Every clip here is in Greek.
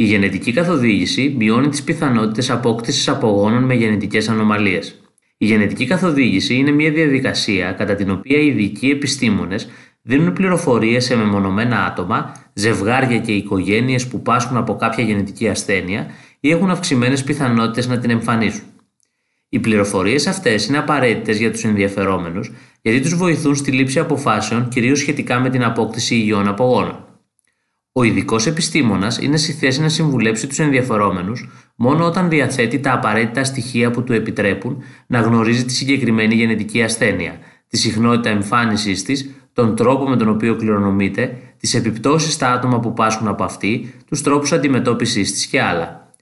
Η γενετική καθοδήγηση μειώνει τις πιθανότητες απόκτησης απογόνων με γενετικές ανομαλίες. Η γενετική καθοδήγηση είναι μια διαδικασία κατά την οποία οι ειδικοί επιστήμονες δίνουν πληροφορίες σε μεμονωμένα άτομα, ζευγάρια και οικογένειες που πάσχουν από κάποια γενετική ασθένεια ή έχουν αυξημένες πιθανότητες να την εμφανίσουν. Οι πληροφορίες αυτές είναι απαραίτητες για τους ενδιαφερόμενους γιατί τους βοηθούν στη λήψη αποφάσεων κυρίως σχετικά με την απόκτηση υγιών απογόνων. Ο ειδικός επιστήμονας είναι στη θέση να συμβουλέψει τους ενδιαφερόμενους μόνο όταν διαθέτει τα απαραίτητα στοιχεία που του επιτρέπουν να γνωρίζει τη συγκεκριμένη γενετική ασθένεια, τη συχνότητα εμφάνισής της, τον τρόπο με τον οποίο κληρονομείται, τις επιπτώσεις στα άτομα που πάσχουν από αυτή, τους τρόπους αντιμετώπισης της και άλλα.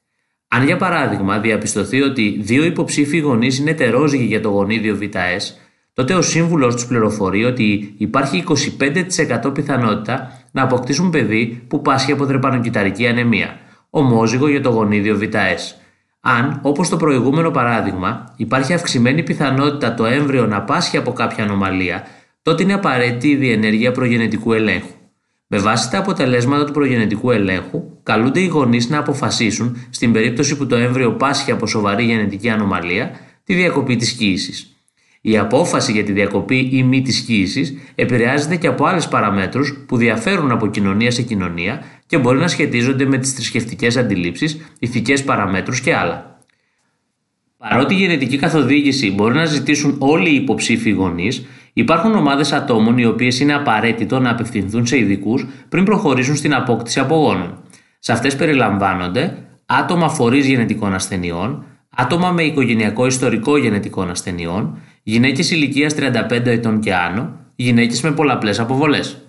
Αν για παράδειγμα διαπιστωθεί ότι δύο υποψήφοι γονείς είναι τερόζυγοι για το γονίδιο ΒS, τότε ο σύμβουλος τους πληροφορεί ότι υπάρχει 25% πιθανότητα να αποκτήσουν παιδί που πάσχει από τρεπανοκυταρική ανεμία, ομόζυγο για το γονίδιο ΒS. Αν, όπως το προηγούμενο παράδειγμα, υπάρχει αυξημένη πιθανότητα το έμβριο να πάσχει από κάποια ανομαλία, τότε είναι απαραίτητη η διενέργεια προγενετικού ελέγχου. Με βάση τα αποτελέσματα του προγενετικού ελέγχου, καλούνται οι γονείς να αποφασίσουν, στην περίπτωση που το έμβριο πάσχει από σοβαρή γενετική ανομαλία, τη διακοπή της κοίηση. Η απόφαση για τη διακοπή ή μη της κοίηση επηρεάζεται και από άλλες παραμέτρους που διαφέρουν από κοινωνία σε κοινωνία και μπορεί να σχετίζονται με τις θρησκευτικές αντιλήψεις, ηθικές παραμέτρους και άλλα. Παρότι η γενετική καθοδήγηση μπορεί να ζητήσουν όλοι οι υποψήφοι γονείς, υπάρχουν ομάδες ατόμων οι οποίες είναι απαραίτητο να απευθυνθούν σε ειδικούς πριν προχωρήσουν στην απόκτηση απογόνων. Σε αυτές περιλαμβάνονται άτομα φορείς γενετικών ασθενειών, άτομα με οικογενειακό ιστορικό γενετικών ασθενειών, γυναίκες ηλικίας 35 ετών και άνω, γυναίκες με πολλαπλές αποβολές.